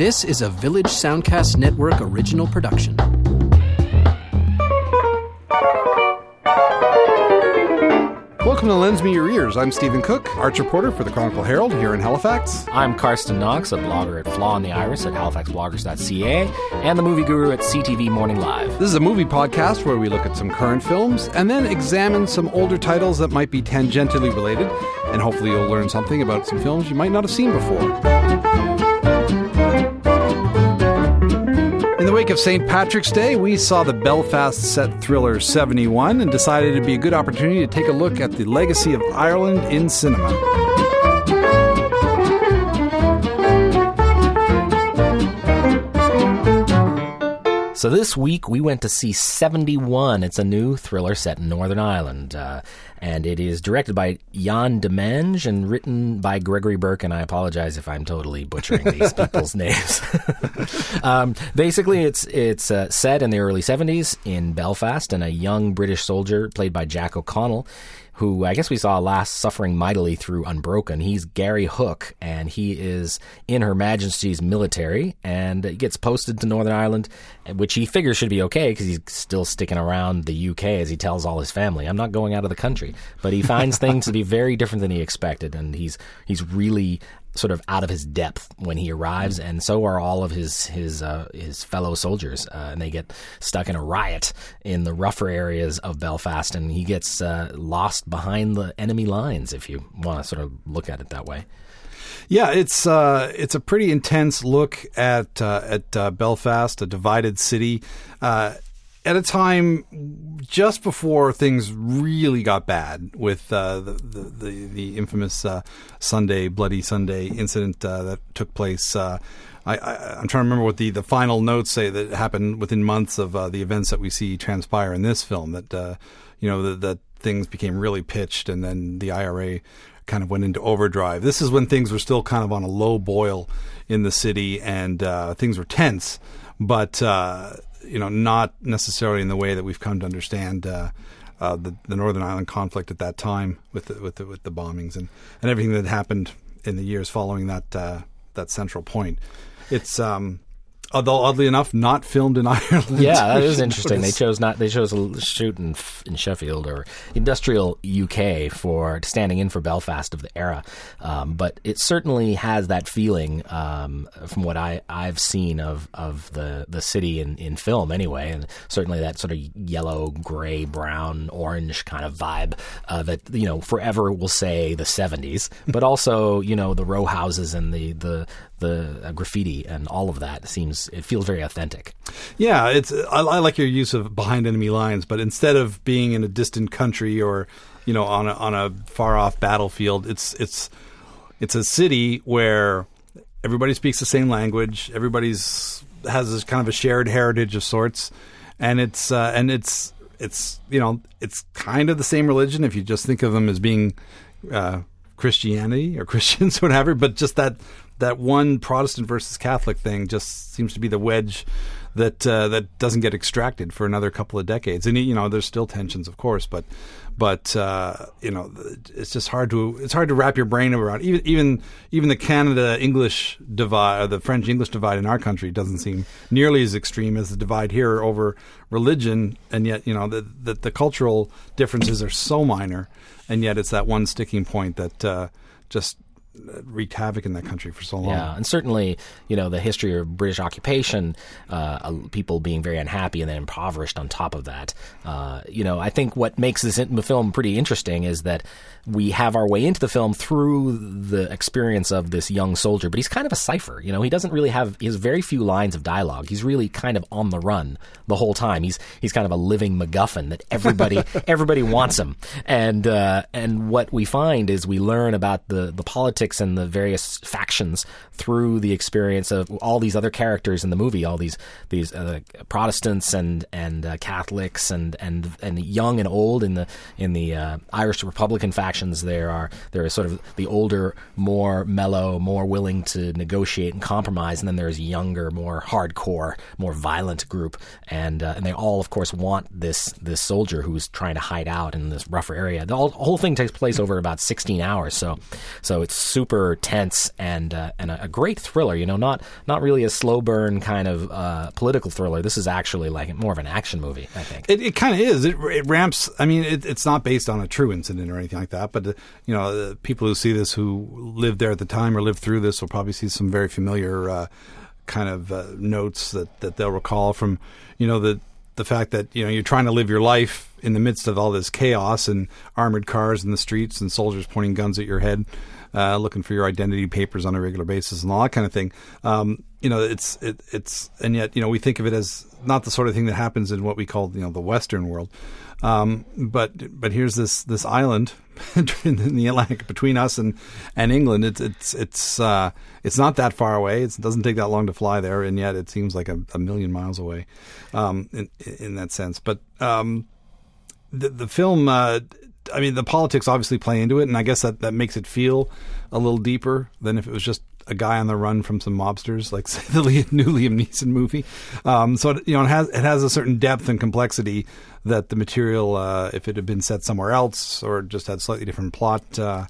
This is a Village Soundcast Network original production. Welcome to Lends Me Your Ears. I'm Stephen Cook, arts reporter for the Chronicle Herald here in Halifax. I'm Karsten Knox, a blogger at Flaw in the Iris at halifaxbloggers.ca, and the movie guru at CTV Morning Live. This is a movie podcast where we look at some current films and then examine some older titles that might be tangentially related, and hopefully you'll learn something about some films you might not have seen before. Wake of St. Patrick's Day, we saw the Belfast set thriller 71 and decided it'd be a good opportunity to take a look at the legacy of Ireland in cinema. So this week we went to see 71. It's a new thriller set in Northern Ireland. Uh, and it is directed by Yann Demange and written by Gregory Burke. And I apologize if I'm totally butchering these people's names. um, basically, it's it's uh, set in the early 70s in Belfast, and a young British soldier played by Jack O'Connell who I guess we saw last suffering mightily through Unbroken. He's Gary Hook, and he is in Her Majesty's military, and gets posted to Northern Ireland, which he figures should be okay because he's still sticking around the UK as he tells all his family, "I'm not going out of the country." But he finds things to be very different than he expected, and he's he's really sort of out of his depth when he arrives, and so are all of his his uh, his fellow soldiers, uh, and they get stuck in a riot in the rougher areas of Belfast, and he gets uh, lost behind the enemy lines. If you want to sort of look at it that way. Yeah, it's uh, it's a pretty intense look at uh, at uh, Belfast, a divided city. At a time just before things really got bad with uh, the, the, the, the infamous uh, Sunday Bloody Sunday incident uh, that took place. Uh, I, am trying to remember what the, the final notes say that happened within months of uh, the events that we see transpire in this film. That uh, you know that things became really pitched, and then the IRA kind of went into overdrive. This is when things were still kind of on a low boil in the city, and things were tense, but you know, not necessarily in the way that we've come to understand uh, uh, the, the, Northern Ireland conflict at that time with the, with the, with the bombings and, and everything that happened in the years following that uh, that central point. It's um, although oddly enough, not filmed in Ireland. Yeah, that is interesting. Notice. They chose not. They chose to shoot in, in Sheffield or industrial UK for standing in for Belfast of the era. Um, but it certainly has that feeling um, from what I I've seen of of the the city in in film anyway, and certainly that sort of yellow, gray, brown, orange kind of vibe uh, that you know forever will say the '70s, but also you know the row houses and the the the uh, graffiti and all of that seems it feels very authentic. Yeah, it's I, I, like your use of behind enemy lines, but instead of being in a distant country or you know on a, on a far off battlefield, it's it's it's a city where everybody speaks the same language, everybody's has this kind of a shared heritage of sorts, and it's uh, and it's it's you know it's kind of the same religion if you just think of them as being uh, Christianity or Christians, whatever. But just that that one Protestant versus Catholic thing just seems to be the wedge that uh, that doesn't get extracted for another couple of decades. And you know, there's still tensions, of course, but but uh, you know, it's just hard to it's hard to wrap your brain around. Even even even the Canada English divide, or the French English divide in our country doesn't seem nearly as extreme as the divide here over religion. And yet, you know, the the, the cultural differences are so minor, and yet it's that one sticking point that uh, just wreaked havoc in that country for so long. Yeah, and certainly, you know, the history of British occupation, uh, people being very unhappy and then impoverished on top of that. Uh, you know, I think what makes this film pretty interesting is that we have our way into the film through the experience of this young soldier, but he's kind of a cipher. You know, he doesn't really have he has very few lines of dialogue. He's really kind of on the run the whole time. He's he's kind of a living MacGuffin that everybody everybody wants him. And uh, and what we find is we learn about the the politics and the various factions through the experience of all these other characters in the movie, all these these uh, Protestants and and uh, Catholics and and and young and old in the in the uh, Irish Republican factions there are there is sort of the older, more mellow, more willing to negotiate and compromise, and then there's younger, more hardcore, more violent group, and uh, and they all, of course, want this this soldier who's trying to hide out in this rougher area. The whole, whole thing takes place over about 16 hours, so so it's super tense and uh, and a, a great thriller. You know, not not really a slow burn kind of uh, political thriller. This is actually like more of an action movie. I think. It, it kind of is. It, it ramps. I mean, it, it's not based on a true incident or anything like that. But uh, you know, the people who see this who lived there at the time or lived through this will probably see some very familiar uh, kind of uh, notes that, that they'll recall from you know the the fact that you know you're trying to live your life in the midst of all this chaos and armored cars in the streets and soldiers pointing guns at your head. Uh, looking for your identity papers on a regular basis and all that kind of thing. Um, you know, it's it, it's and yet you know we think of it as not the sort of thing that happens in what we call you know the Western world. Um, but but here's this this island in the Atlantic between us and, and England. It's it's it's uh, it's not that far away. It's, it doesn't take that long to fly there, and yet it seems like a, a million miles away um, in in that sense. But um, the the film. Uh, I mean, the politics obviously play into it, and I guess that, that makes it feel a little deeper than if it was just a guy on the run from some mobsters, like say, the new Liam Neeson movie. Um, so it, you know, it has it has a certain depth and complexity that the material, uh, if it had been set somewhere else or just had slightly different plot uh,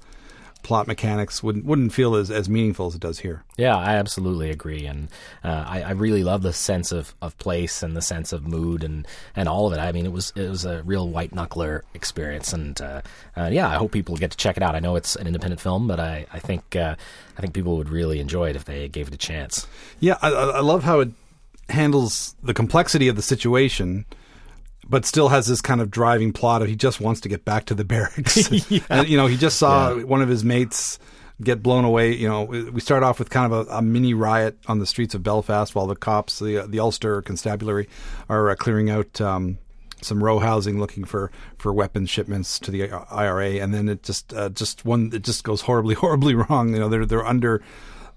plot mechanics, wouldn't wouldn't feel as, as meaningful as it does here. Yeah, I absolutely agree, and uh, I, I, really love the sense of, of place and the sense of mood and, and all of it. I mean, it was it was a real white knuckler experience, and uh, uh, yeah, I hope people get to check it out. I know it's an independent film, but I I think uh, I think people would really enjoy it if they gave it a chance. Yeah, I, I love how it handles the complexity of the situation but still has this kind of driving plot of he just wants to get back to the barracks. yeah. and, you know, he just saw yeah. one of his mates get blown away. You know, we start off with kind of a, a, mini riot on the streets of Belfast while the cops, the the Ulster Constabulary, are uh, clearing out. Um, some row housing, looking for, for weapons shipments to the IRA, and then it just uh, just one it just goes horribly horribly wrong. You know they're they're under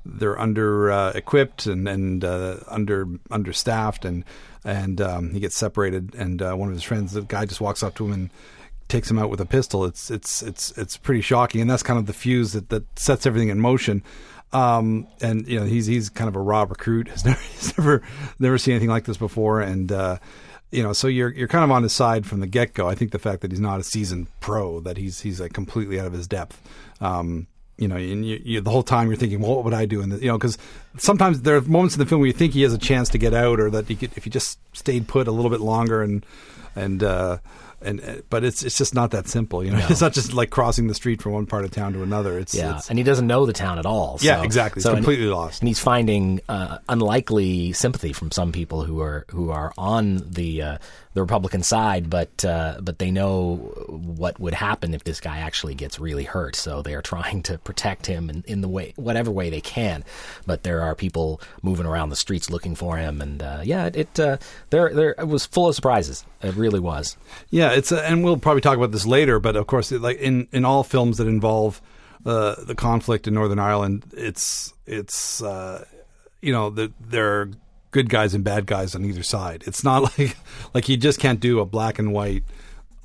they're under uh, equipped and and uh, under understaffed and and um, he gets separated and uh, one of his friends the guy just walks up to him and takes him out with a pistol. It's it's it's it's pretty shocking and that's kind of the fuse that, that sets everything in motion. Um, and you know he's he's kind of a raw recruit. Has never he's never never seen anything like this before and uh, you know, so you're you're kind of on his side from the get go. I think the fact that he's not a seasoned pro, that he's he's like completely out of his depth, um, you know, and you, you, the whole time you're thinking, well, what would I do in this? You know, because sometimes there are moments in the film where you think he has a chance to get out, or that he could, if he just stayed put a little bit longer and and uh, and uh, but it's it's just not that simple. You know, no. it's not just like crossing the street from one part of town to another. It's yeah, it's, and he doesn't know the town at all. So, yeah, exactly. So completely and, lost, and he's finding uh, unlikely sympathy from some people who are who are on the uh, the Republican side, but uh, but they know what would happen if this guy actually gets really hurt. So they are trying to protect him in, in the way whatever way they can. But there are people moving around the streets looking for him, and uh, yeah, it, uh, there there it was full of surprises. It really was. Yeah, it's and we'll probably talk about this later. But of course, like in in all films that involve uh, the conflict in Northern Ireland, it's it's uh, you know the, there are good guys and bad guys on either side. It's not like like you just can't do a black and white,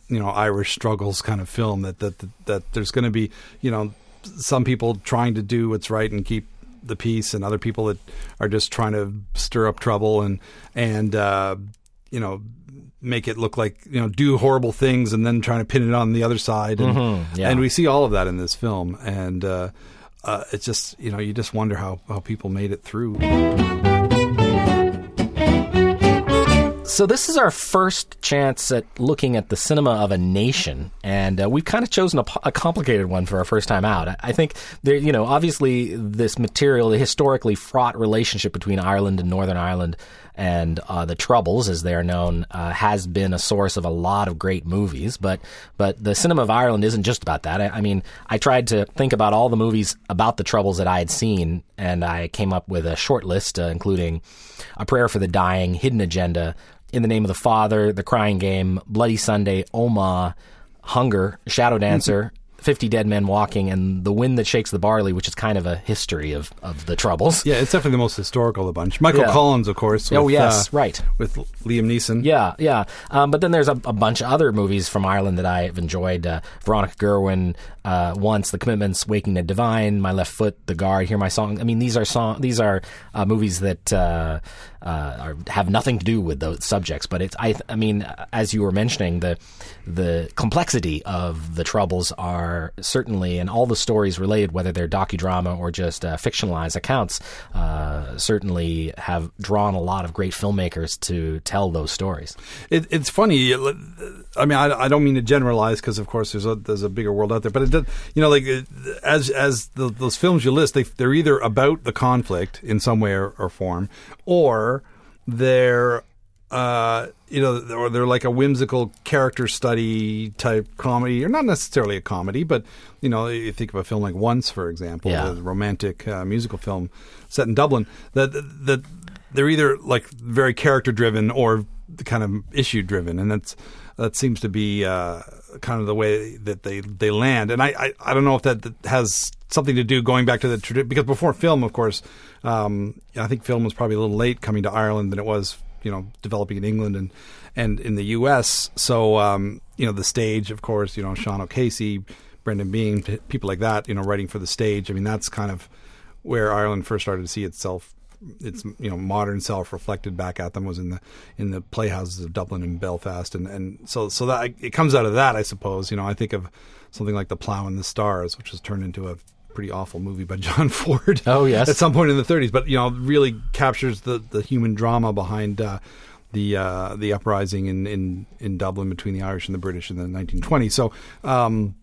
you know, Irish struggles kind of film. That that that, that there's going to be you know some people trying to do what's right and keep the peace, and other people that are just trying to stir up trouble and and uh, you know make it look like you know do horrible things and then trying to pin it on the other side and, mm-hmm, yeah. and we see all of that in this film and uh, uh, it's just you know you just wonder how, how people made it through. So this is our first chance at looking at the cinema of a nation, and uh, we've kind of chosen a, a, complicated one for our first time out. I think there, you know, obviously this material, the historically fraught relationship between Ireland and Northern Ireland, and uh, the Troubles, as they are known, uh, has been a source of a lot of great movies. But but the cinema of Ireland isn't just about that. I, I mean, I tried to think about all the movies about the Troubles that I had seen, and I came up with a short list, uh, including A Prayer for the Dying, Hidden Agenda, in the Name of the Father, The Crying Game, Bloody Sunday, Omagh, Hunger, Shadow Dancer, 50 Dead Men Walking, and The Wind That Shakes the Barley, which is kind of a history of, of the Troubles. Yeah, it's definitely the most historical of the bunch. Michael yeah. Collins, of course. Oh, with, oh, yes, uh, right. With Liam Neeson. Yeah, yeah. Um, but then there's a, a, bunch of other movies from Ireland that I've enjoyed. Uh, Veronica Guerin, uh, Once, The Commitments, Waking the Divine, My Left Foot, The Guard, Hear My Song. I mean, these are song, these are uh, movies that uh, have nothing to do with those subjects. But it's, I, I mean, as you were mentioning, the the complexity of the troubles are are certainly, and all the stories related, whether they're docudrama or just uh, fictionalized accounts, uh, certainly have drawn a lot of great filmmakers to tell those stories. It, it's funny. I mean, I, I don't mean to generalize because, of course, there's a there's a bigger world out there. But it does, you know, like as as the, those films you list, they they're either about the conflict in some way or, or form, or they're uh, you know, or they're like a whimsical character study type comedy, or not necessarily a comedy, but you know, you think of a film like Once, for example, Yeah. a romantic uh, musical film set in Dublin. That that they're either like very character driven or kind of issue driven, and that's that seems to be uh, kind of the way that they they land. And I I, I don't know if that, has something to do going back to the tradition because before film, of course, um, I think film was probably a little late coming to Ireland than it was you know developing in England and and in the U.S. So um, you know the stage, of course, you know Sean O'Casey, Brendan Behan, people like that, you know, writing for the stage. I mean, that's kind of where Ireland first started to see itself. Its you know modern self reflected back at them was in the in the playhouses of Dublin and Belfast. And, and so so that it comes out of that I suppose. You know I think of something like the Plow and the Stars which was turned into a pretty awful movie by John Ford Oh, yes. at some point in the 30s but you know really captures the the human drama behind uh, the uh, the uprising in, in in Dublin between the Irish and the British in the 1920s so um,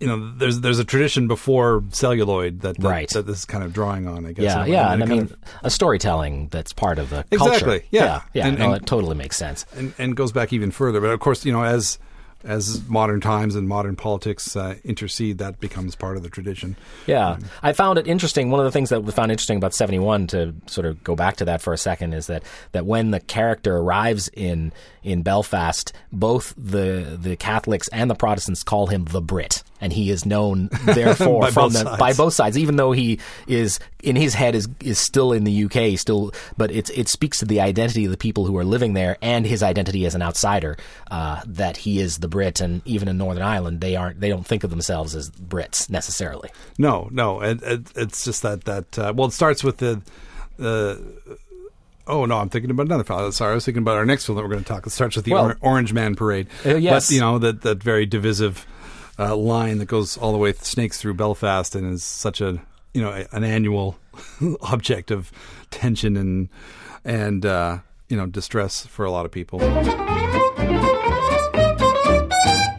you know there's there's a tradition before celluloid that that, Right. that this is kind of drawing on I guess Yeah, And- yeah, and and I mean, kind a storytelling that's part of the Exactly, culture. yeah. yeah, yeah, And- no, it totally makes sense. and, and goes back even further. But of course, you know, as as modern times and modern politics uh, intercede, that becomes part of the tradition. Yeah, I found it interesting. One of the things that we found interesting about seventy one to sort of go back to that for a second is that that when the character arrives in in Belfast, both the the Catholics and the Protestants call him the Brit, and he is known therefore By from both the, by both sides. Even though he is in his head is is still in the UK, still, but it's it speaks to the identity of the people who are living there and his identity as an outsider. Uh, that he is the Brit, and even in Northern Ireland, they aren't they don't think of themselves as Brits necessarily. No, no, it, it, it's just that that uh, well, it starts with the. the Oh no! I'm thinking about another film. Sorry, I was thinking about our next film that we're going to talk. It starts with the Well- or- Orange Man Parade. Uh, yes. but you know that that very divisive uh, line that goes all the way snakes through Belfast and is such a you know a, an annual object of tension and and uh, you know distress for a lot of people.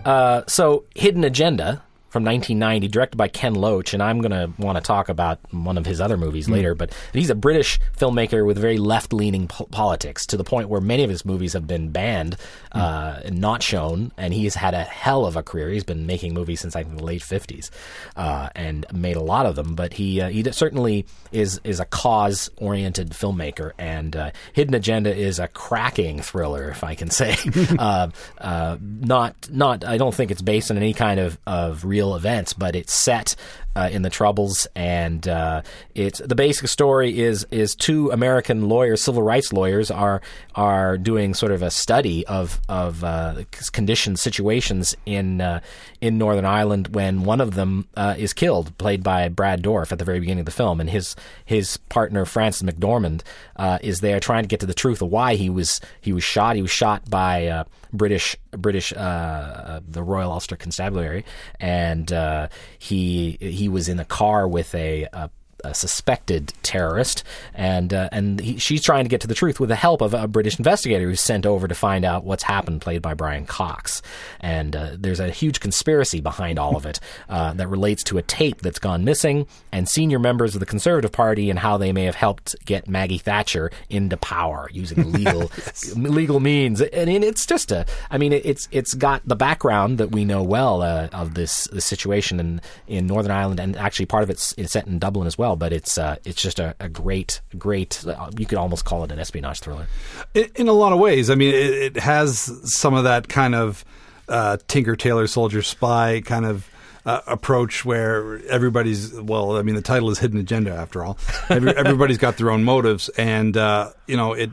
Uh, so, Hidden Agenda from 1990, directed by Ken Loach, and I'm going to want to talk about one of his other movies later. But he's a British filmmaker with very left-leaning po- politics, to the point where many of his movies have been banned uh, and not shown. And he's had a hell of a career. He's been making movies since I think the late 50s, uh, and made a lot of them. But he uh, he certainly is is a cause-oriented filmmaker, and uh, Hidden Agenda is a cracking thriller, if I can say. uh, uh, not not I don't think it's based on any kind of, of real events, but it's set uh, in the Troubles, and uh, it's the basic story is is two American lawyers, civil rights lawyers, are are doing sort of a study of of uh, conditions, situations in uh, in Northern Ireland when one of them uh, is killed, played by Brad Dourif at the very beginning of the film, and his his partner Frances McDormand uh, is there trying to get to the truth of why he was he was shot. He was shot by British British the Royal Ulster Constabulary, and uh, he he was in a car with a. a a suspected terrorist, and uh, and he, she's trying to get to the truth with the help of a British investigator who's sent over to find out what's happened, played by Brian Cox. And uh, there's a huge conspiracy behind all of it uh, that relates to a tape that's gone missing, and senior members of the Conservative Party and how they may have helped get Maggie Thatcher into power using legal legal means. And it- it's just a, I mean, it- it's it's got the background that we know well uh, of this, this situation in in Northern Ireland, and actually part of it's, it's set in Dublin as well. But it's uh, it's just a, a great great. Uh, you could almost call it an espionage thriller. in, in a lot of ways. I mean, it, it has some of that kind of uh, Tinker Tailor Soldier Spy kind of uh, approach where everybody's well. I mean, the title is Hidden Agenda after all. Every, everybody's got their own motives, and uh, you know it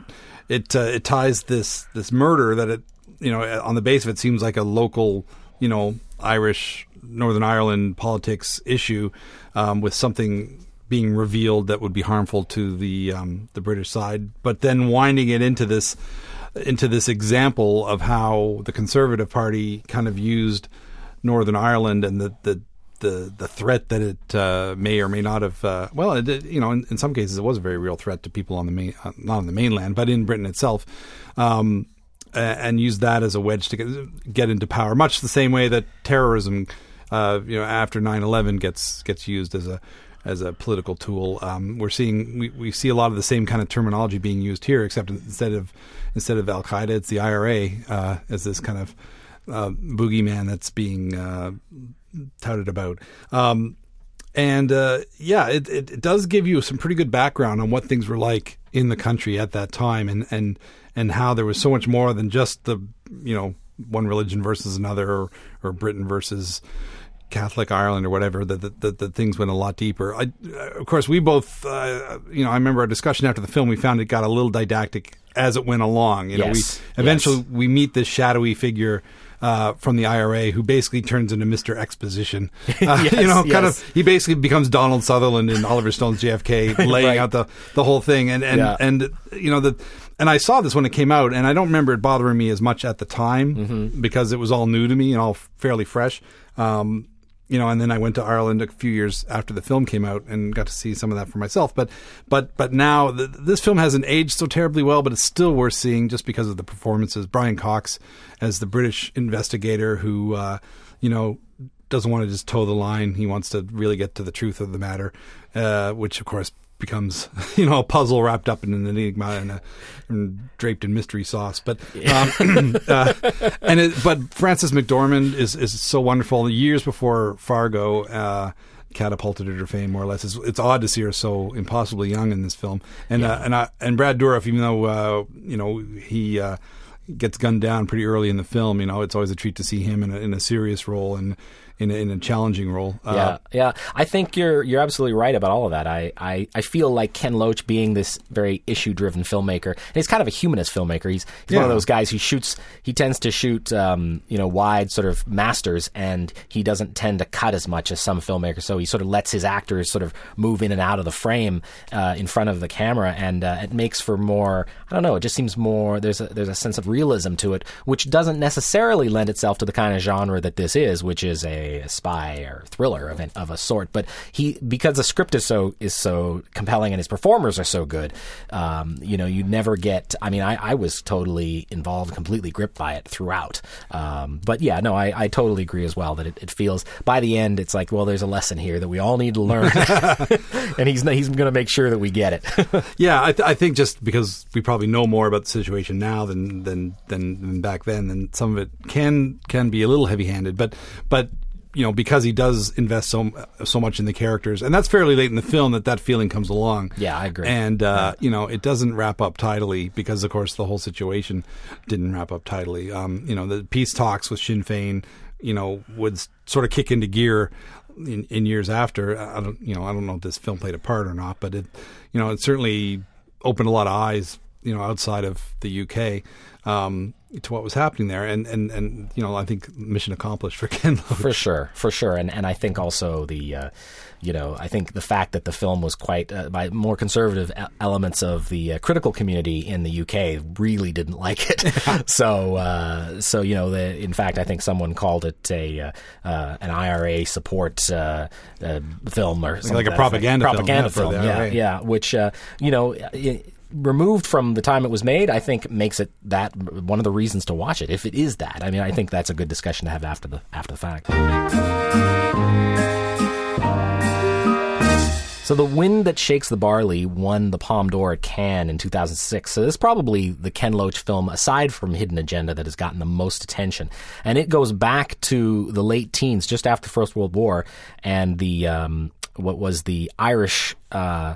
it uh, it ties this this murder that it you know on the base of it seems like a local you know Irish Northern Ireland politics issue um, with something being revealed that would be harmful to the um, the British side, but then winding it into this into this example of how the Conservative Party kind of used Northern Ireland and the the the, the threat that it uh, may or may not have. Uh, well, it, you know, in, in some cases, it was a very real threat to people on the main, uh, not on the mainland, but in Britain itself. Um, and use that as a wedge to get, get into power, much the same way that terrorism, uh, you know, after 9-11 gets gets used as a as a political tool. Um, we're seeing we, we see a lot of the same kind of terminology being used here, except instead of instead of Al Qaeda, it's the IRA uh, as this kind of uh, boogeyman that's being uh, touted about. Um, and uh, yeah, it, it, it does give you some pretty good background on what things were like in the country at that time, and and and how there was so much more than just the you know one religion versus another, or, or Britain versus Catholic Ireland or whatever. That the, the, the things went a lot deeper. I, of course, we both, uh, you know, I remember our discussion after the film. We found it got a little didactic as it went along. You know, Yes. we eventually Yes. we meet this shadowy figure. Uh, from the IRA, who basically turns into Mr. Exposition. Uh, Yes, you know, kind of, he basically becomes Donald Sutherland in Oliver Stone's JFK, laying Right. out the, the whole thing. And, and, Yeah. and, you know, the, and I saw this when it came out, and I don't remember it bothering me as much at the time Mm-hmm. because it was all new to me and all fairly fresh. Um, you know, and then I went to Ireland a few years after the film came out and got to see some of that for myself. But, but, but now th- this film hasn't aged so terribly well, but it's still worth seeing just because of the performances. Brian Cox as the British investigator who, uh, you know, doesn't want to just toe the line. He wants to really get to the truth of the matter, uh, which of course becomes you know a puzzle wrapped up in an enigma and, a, and draped in mystery sauce. But um, uh, and it, but Frances McDormand is is so wonderful. Years before Fargo. Uh, catapulted her to fame more or less it's, it's odd to see her so impossibly young in this film and uh, and I, and Brad Dourif even though uh, you know he uh, gets gunned down pretty early in the film. You know, it's always a treat to see him in a, in a serious role and in a, in a challenging role. Uh, Yeah, yeah. I think you're you're absolutely right about all of that. I, I, I feel like Ken Loach being this very issue driven filmmaker, and he's kind of a humanist filmmaker. He's he's one of those guys who shoots. He tends to shoot um, you know wide sort of masters, and he doesn't tend to cut as much as some filmmakers. So he sort of lets his actors sort of move in and out of the frame uh, in front of the camera, and uh, it makes for more. I don't know. It just seems more. There's a there's a sense of realism to it, which doesn't necessarily lend itself to the kind of genre that this is, which is a, a spy or thriller of, an, of a sort. But he because the script is so is so compelling and his performers are so good, um, you know, you never get. I mean, I, I was totally involved, completely gripped by it throughout. Um, but yeah, no, I, I totally agree as well that it, it feels by the end it's like, well, there's a lesson here that we all need to learn, and he's he's going to make sure that we get it. Yeah, I, th- I think just because we probably know more about the situation now than than than, than back then, then some of it can can be a little heavy handed. But but you know because he does invest so so much in the characters, and that's fairly late in the film that that feeling comes along. Yeah, I agree. And uh, you know it doesn't wrap up tidily because of course the whole situation didn't wrap up tidily. Um, you know the peace talks with Sinn Fein, you know, would sort of kick into gear in, in years after. I don't, you know, I don't know if this film played a part or not, but it, you know, it certainly opened a lot of eyes, you know, outside of the UK um, to what was happening there, and and and you know, I think mission accomplished for Ken Loach. For sure, for sure, and and I think also the, uh, you know, I think the fact that the film was quite uh, by more conservative elements of the uh, critical community in the UK really didn't like it. so, uh, so you know, the, in fact, I think someone called it a uh, uh, an IRA support uh, uh, film or something like a propaganda film, propaganda yeah, for film, yeah, yeah, which uh, you know. i removed from the time it was made, I think makes it that one of the reasons to watch it. If it is that, I mean, I think that's a good discussion to have after the after the fact. So the wind that shakes the barley won the Palme d'Or at Cannes in 2006. So this is probably the Ken Loach film, aside from Hidden Agenda, that has gotten the most attention, and it goes back to the late teens, just after First World War, and the um, what was the Irish. Uh,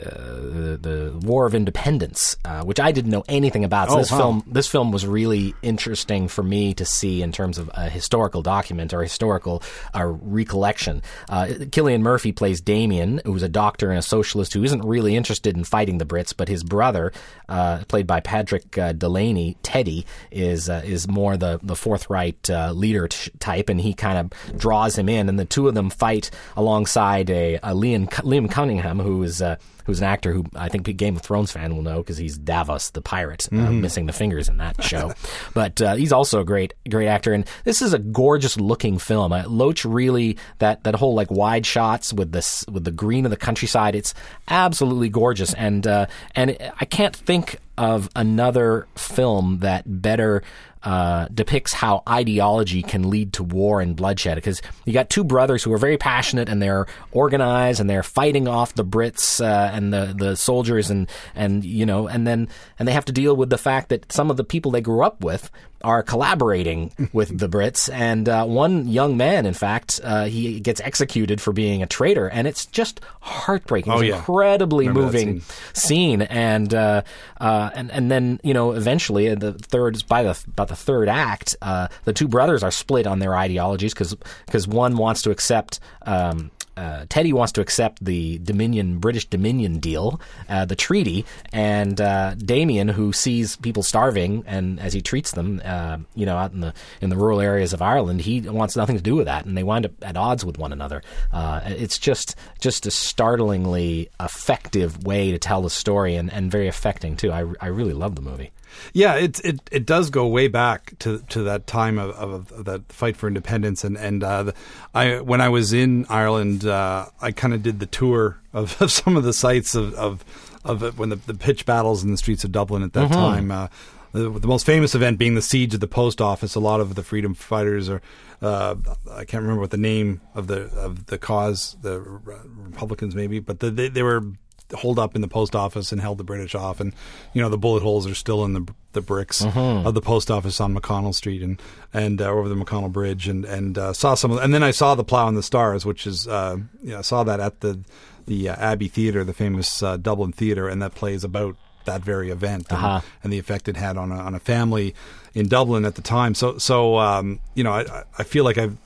uh, the, the War of Independence, uh, which I didn't know anything about. So Oh, this wow. film, this film was really interesting for me to see in terms of a historical document or historical uh, recollection. Uh, Cillian Murphy plays Damien, who's a doctor and a socialist who isn't really interested in fighting the Brits, but his brother, uh, played by Patrick uh, Delaney, Teddy, is uh, is more the the forthright uh, leader t- type, and he kind of draws him in, and the two of them fight alongside a, a Liam Liam Cunningham, who is uh, who's an actor who I think Game of Thrones fan will know because he's Davos the pirate, uh, missing the fingers in that show. but uh, he's also a great great actor, and this is a gorgeous looking film. Uh, Loach really that that whole like wide shots with this with the green of the countryside. It's absolutely gorgeous, and uh, and I can't think of another film that better uh, depicts how ideology can lead to war and bloodshed. Because you got two brothers who are very passionate and they're organized and they're fighting off the Brits uh, and the the soldiers and and you know and then and they have to deal with the fact that some of the people they grew up with are collaborating with the Brits. And uh, one young man, in fact, uh, he gets executed for being a traitor, and it's just heartbreaking. Oh, it's yeah. incredibly Remember moving scene. And uh, uh, and and then you know eventually uh, the third by the about the third act, uh, the two brothers are split on their ideologies because one wants to accept. Um, uh, Teddy wants to accept the Dominion British Dominion deal, uh, the treaty, and uh, Damien, who sees people starving and as he treats them, uh, you know, out in the in the rural areas of Ireland, he wants nothing to do with that, and they wind up at odds with one another. Uh, it's just just a startlingly effective way to tell the story, and, and very affecting too. I, I really love the movie. Yeah, it it it does go way back to to that time of, of, of that fight for independence, and and uh, the, I when I was in Ireland, uh, I kind of did the tour of, of some of the sites of of, of when the, the pitch battles in the streets of Dublin at that time. Uh, the, the most famous event being the siege of the post office. A lot of the freedom fighters are. Uh, I can't remember what the name of the of the cause, the Republicans maybe, but the, they, they were holed up in the post office and held the British off, and you know the bullet holes are still in the the bricks of the post office on McConnell Street and and uh, over the McConnell Bridge, and and uh, saw some, of, and then I saw the Plough and the Stars, which is uh, you know, I saw that at the the uh, Abbey Theatre, the famous uh, Dublin theatre, and that plays about that very event and, Uh-huh. and the effect it had on a, on a family in Dublin at the time. So so um, you know I I feel like I've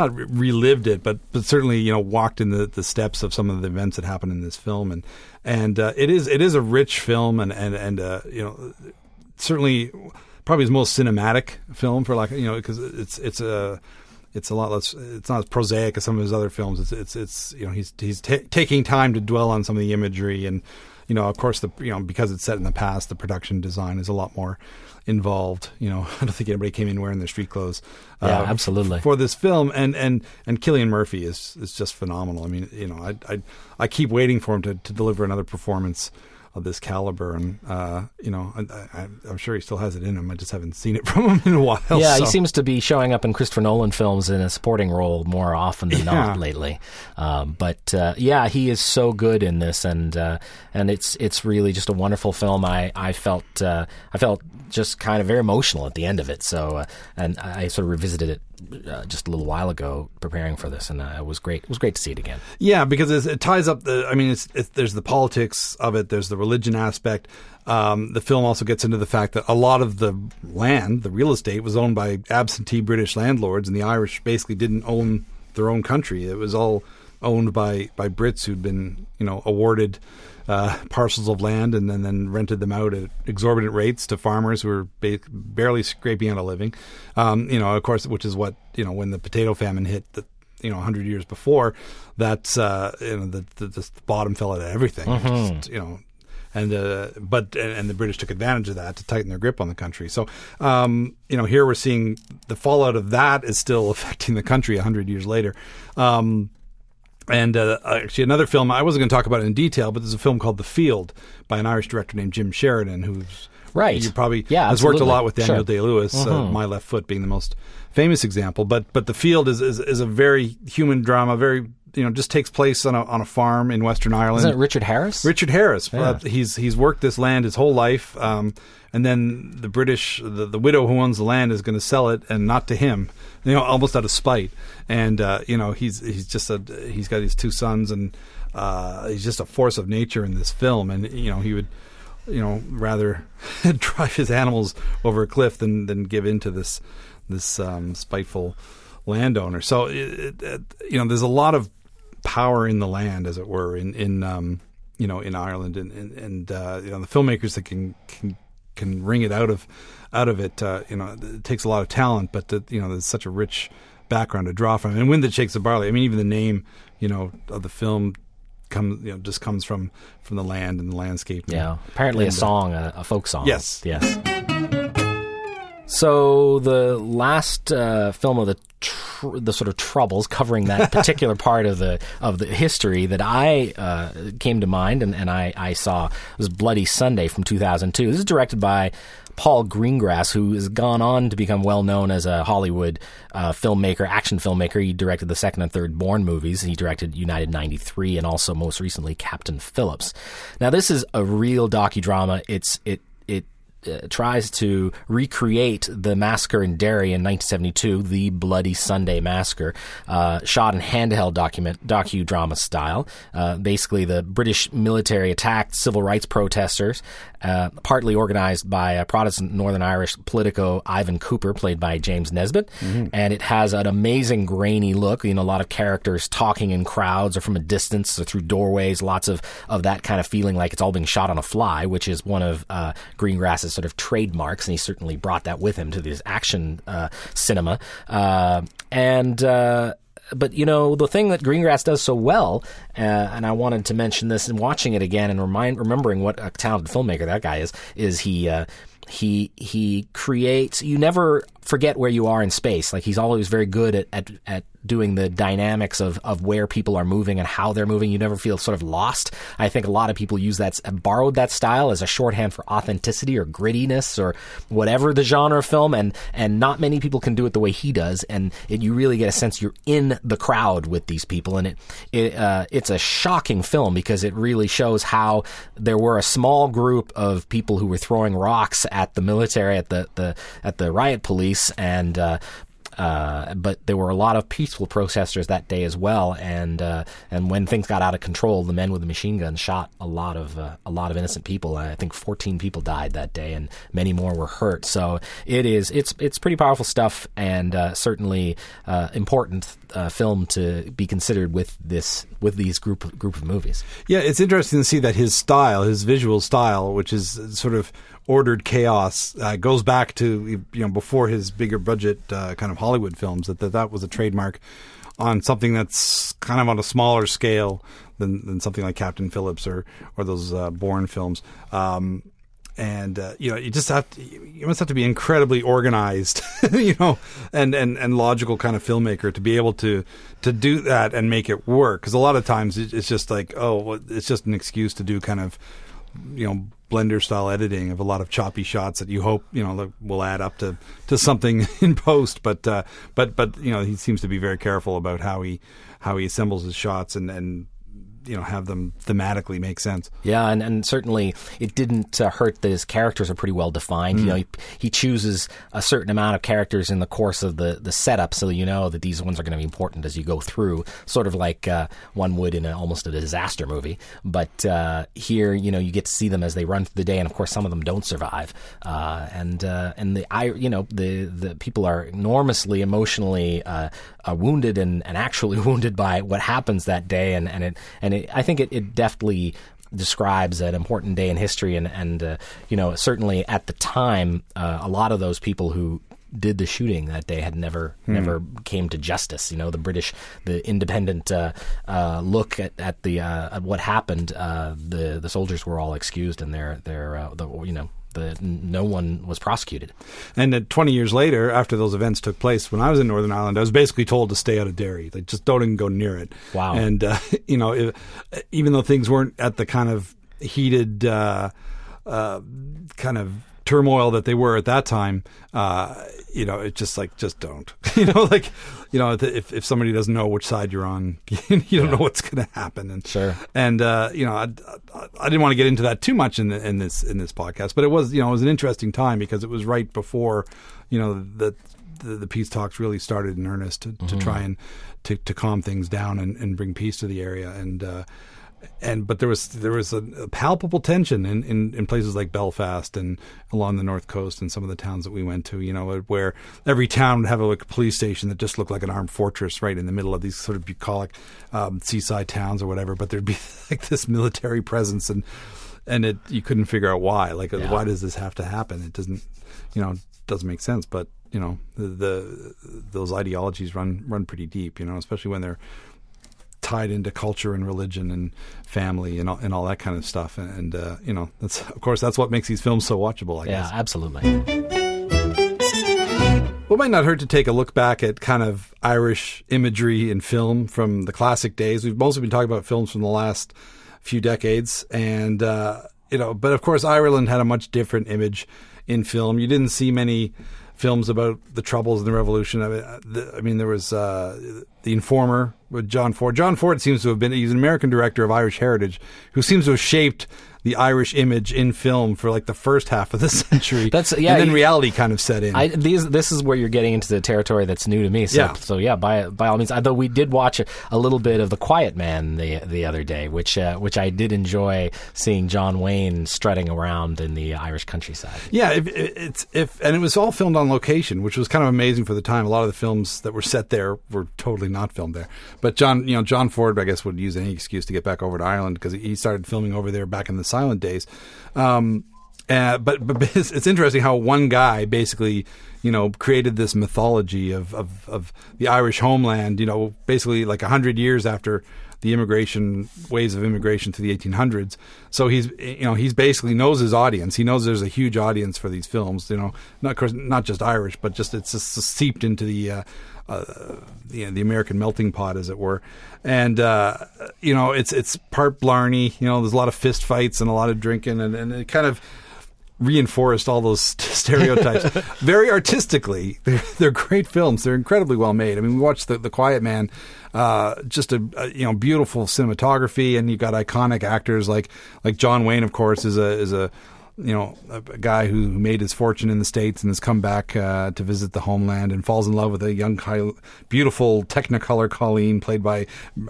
not re- relived it, but but certainly you know walked in the, the steps of some of the events that happened in this film, and and uh, it is it is a rich film, and and and uh, you know certainly probably his most cinematic film for like you know because it's it's a it's a lot less it's not as prosaic as some of his other films. It's it's it's you know he's he's ta taking time to dwell on some of the imagery and you know of course the you know because it's set in the past the production design is a lot more involved. You know I don't think anybody came in wearing their street clothes. uh, Yeah, absolutely. for this film, and and and Cillian Murphy is is just phenomenal. I mean, you know, I I, I keep waiting for him to, to deliver another performance of this caliber, and uh, you know, I, I, I'm sure he still has it in him. I just haven't seen it from him in a while. Yeah, he seems to be showing up in Christopher Nolan films in a supporting role more often than Yeah. not lately. Um, but uh, yeah, he is so good in this, and uh, and it's it's really just a wonderful film. I I felt uh, I felt just kind of very emotional at the end of it. So uh, and I sort of revisited it uh, just a little while ago preparing for this, and uh, it was great. It was great to see it again. Yeah, because it ties up the. I mean, it's, it's there's the politics of it. There's the religion aspect. Um, the film also gets into the fact that a lot of the land, the real estate, was owned by absentee British landlords, and the Irish basically didn't own their own country. It was all owned by by Brits who'd been, you know, awarded uh, parcels of land and then, then rented them out at exorbitant rates to farmers who were ba- barely scraping out a living. Um, you know, of course, which is what you know when the potato famine hit. The, you know, 100 years before, that's uh, you know the, the, the bottom fell out of everything. Just, you know, and uh, but and, and the British took advantage of that to tighten their grip on the country. So um, you know, here we're seeing the fallout of that is still affecting the country 100 years later. Um, and uh, actually, another film I wasn't going to talk about it in detail, but there's a film called The Field by an Irish director named Jim Sheridan, who's Right. You probably Yeah, has worked a lot with Daniel Sure. Day Lewis. Uh, My Left Foot being the most famous example, but but The Field is, is is a very human drama. Very you know just takes place on a on a farm in Western Ireland. Isn't it Richard Harris? Richard Harris. Yeah. Uh, he's he's worked this land his whole life, um, and then the British, the, the widow who owns the land, is going to sell it, and not to him, you know, almost out of spite. And uh, you know, he's he's just a he's got his two sons, and uh, he's just a force of nature in this film. And you know, he would, you know, rather drive his animals over a cliff than than give in to this this um, spiteful landowner. So it, it, you know, there's a lot of power in the land, as it were, in in um, you know in Ireland, and and, and uh, you know the filmmakers that can can can wring it out of out of it. Uh, you know, it takes a lot of talent, but the, you know there's such a rich background to draw from. And when the Shakes of Barley. I mean, even the name, you know, of the film comes you know just comes from from the land and the landscape. And, Yeah, apparently a and, uh, song, a, a folk song. Yes. yes. So the last uh, film of the tr- the sort of troubles covering that particular part of the of the history that I uh, came to mind and, and I, I saw was Bloody Sunday from 2002. This is directed by Paul Greengrass, who has gone on to become well known as a Hollywood uh, filmmaker, action filmmaker. He directed the second and third Bourne movies. He directed United 93 and also most recently Captain Phillips. Now this is a real docudrama. It's it it uh, tries to recreate the massacre in Derry in 1972, the Bloody Sunday massacre, uh, shot in handheld document docudrama style. Uh, basically, the British military attacked civil rights protesters, uh, partly organized by a Protestant Northern Irish politico Ivan Cooper, played by James Nesbitt, and it has an amazing grainy look. You know, a lot of characters talking in crowds or from a distance or through doorways. Lots of of that kind of feeling like it's all being shot on a fly, which is one of uh, Sort of trademarks, and he certainly brought that with him to this action uh, cinema. Uh, and uh, but you know the thing that Greengrass does so well, uh, and I wanted to mention this and watching it again and remind remembering what a talented filmmaker that guy is. Is he? Uh, he he creates. You never forget where you are in space. Like he's always very good at at, at doing the dynamics of, of where people are moving and how they're moving. You never feel sort of lost. I think a lot of people use that, borrowed that style as a shorthand for authenticity or grittiness or whatever the genre film. And, and not many people can do it the way he does. And it, you really get a sense you're in the crowd with these people. And it, it uh, it's a shocking film because it really shows how there were a small group of people who were throwing rocks at the military, at the, the, at the riot police and, uh, uh, but there were a lot of peaceful protesters that day as well, and uh, and when things got out of control, the men with the machine guns shot a lot of uh, a lot of innocent people. I think 14 people died that day, and many more were hurt. So it is it's it's pretty powerful stuff, and uh, certainly uh, important film to be considered with this with these group group of movies. Yeah, it's interesting to see that his style, his visual style, which is sort of ordered chaos, uh, goes back to you know before his bigger budget uh, kind of Hollywood films. That, that that was a trademark on something that's kind of on a smaller scale than than something like Captain Phillips or or those uh, Bourne films. Um, and uh, you know you just have to you must have to be incredibly organized you know and, and and logical kind of filmmaker to be able to to do that and make it work because a lot of times it's just like oh it's just an excuse to do kind of you know blender style editing of a lot of choppy shots that you hope you know will add up to to something in post. But uh but but you know he seems to be very careful about how he how he assembles his shots and and you know have them thematically make sense Yeah, and, and certainly it didn't uh, hurt that his characters are pretty well defined. You know, he, he chooses a certain amount of characters in the course of the, the setup, so you know that these ones are going to be important as you go through, sort of like uh, one would in a, almost a disaster movie. But uh, here, you know, you get to see them as they run through the day, and of course, some of them don't survive. Uh, and uh, and the I, you know, the the people are enormously emotionally uh, uh, wounded and, and actually wounded by what happens that day, and and it and it, I think it, it deftly describes an important day in history, and and uh, you know certainly at the time, uh, a lot of those people who did the shooting that day had never never came to justice. You know, the British, the independent uh, uh, look at, at the uh, at what happened. Uh, the the soldiers were all excused, and their their uh, the you know. The, no one was prosecuted. And then 20 years later, after those events took place, when I was in Northern Ireland, I was basically told to stay out of Derry. Like, just don't even go near it. Wow. And, uh, you know, if, even though things weren't at the kind of heated, uh, uh, kind of turmoil that they were at that time, uh, you know, it's just like, just don't. you know, like, you know, if, if somebody doesn't know which side you're on, you don't know what's going to happen. And, Sure. and uh, you know, I, I, I didn't want to get into that too much in, the, in this in this podcast, but it was you know it was an interesting time because it was right before you know the the, the peace talks really started in earnest to, to try and to, to calm things down and, and bring peace to the area and. Uh, and but there was there was a, a palpable tension in, in, in places like Belfast and along the north coast and some of the towns that we went to. You know, where every town would have a, like, a police station that just looked like an armed fortress right in the middle of these sort of bucolic um, seaside towns or whatever. But there'd be like this military presence and and it you couldn't figure out why. Like, Yeah. why does this have to happen? It doesn't, you know, doesn't make sense. But you know, the, the those ideologies run run pretty deep. You know, especially when they're tied into culture and religion and family and all, and all that kind of stuff. And uh, you know, that's of course that's what makes these films so watchable. I Yeah, guess. absolutely. Well, it might not hurt to take a look back at kind of Irish imagery in film from the classic days. We've mostly been talking about films from the last few decades, and uh, you know, but of course, Ireland had a much different image in film. You didn't see many films about the troubles and the revolution. I mean, uh, the, I mean there was uh, the Informer with John Ford. John Ford seems to have been he's an American director of Irish heritage who seems to have shaped the Irish image in film for like the first half of the century. That's- yeah, and then you- reality kind of set in. I, these, this is where you're getting into the territory that's new to me. So, Yeah. so yeah, by by all means. Although we did watch a, a little bit of The Quiet Man the the other day, which uh, which I did enjoy seeing John Wayne strutting around in the Irish countryside. Yeah, if, it's if and it was all filmed on location, which was kind of amazing for the time. A lot of the films that were set there were totally not filmed there. But John, you know, John Ford, I guess, would use any excuse to get back over to Ireland because he started filming over there back in the silent days. Um, uh, but but it's, it's interesting how one guy basically, you know, created this mythology of of, of the Irish homeland. You know, basically like a hundred years after the immigration waves of immigration to the 1800s. So he's you know he's basically knows his audience. He knows there's a huge audience for these films. You know, not not just Irish, but just it's just seeped into the. Uh, uh, you know, the American melting pot, as it were, and uh, you know it's it's part Blarney. You know, there's a lot of fist fights and a lot of drinking, and, and it kind of reinforced all those stereotypes very artistically. They're, they're great films. They're incredibly well made. I mean, we watched the, the Quiet Man, uh, just a, a you know beautiful cinematography, and you've got iconic actors like like John Wayne, of course, is a is a you know, a, guy who made his fortune in the states and has come back uh, to visit the homeland and falls in love with a young, beautiful Technicolor Colleen, played by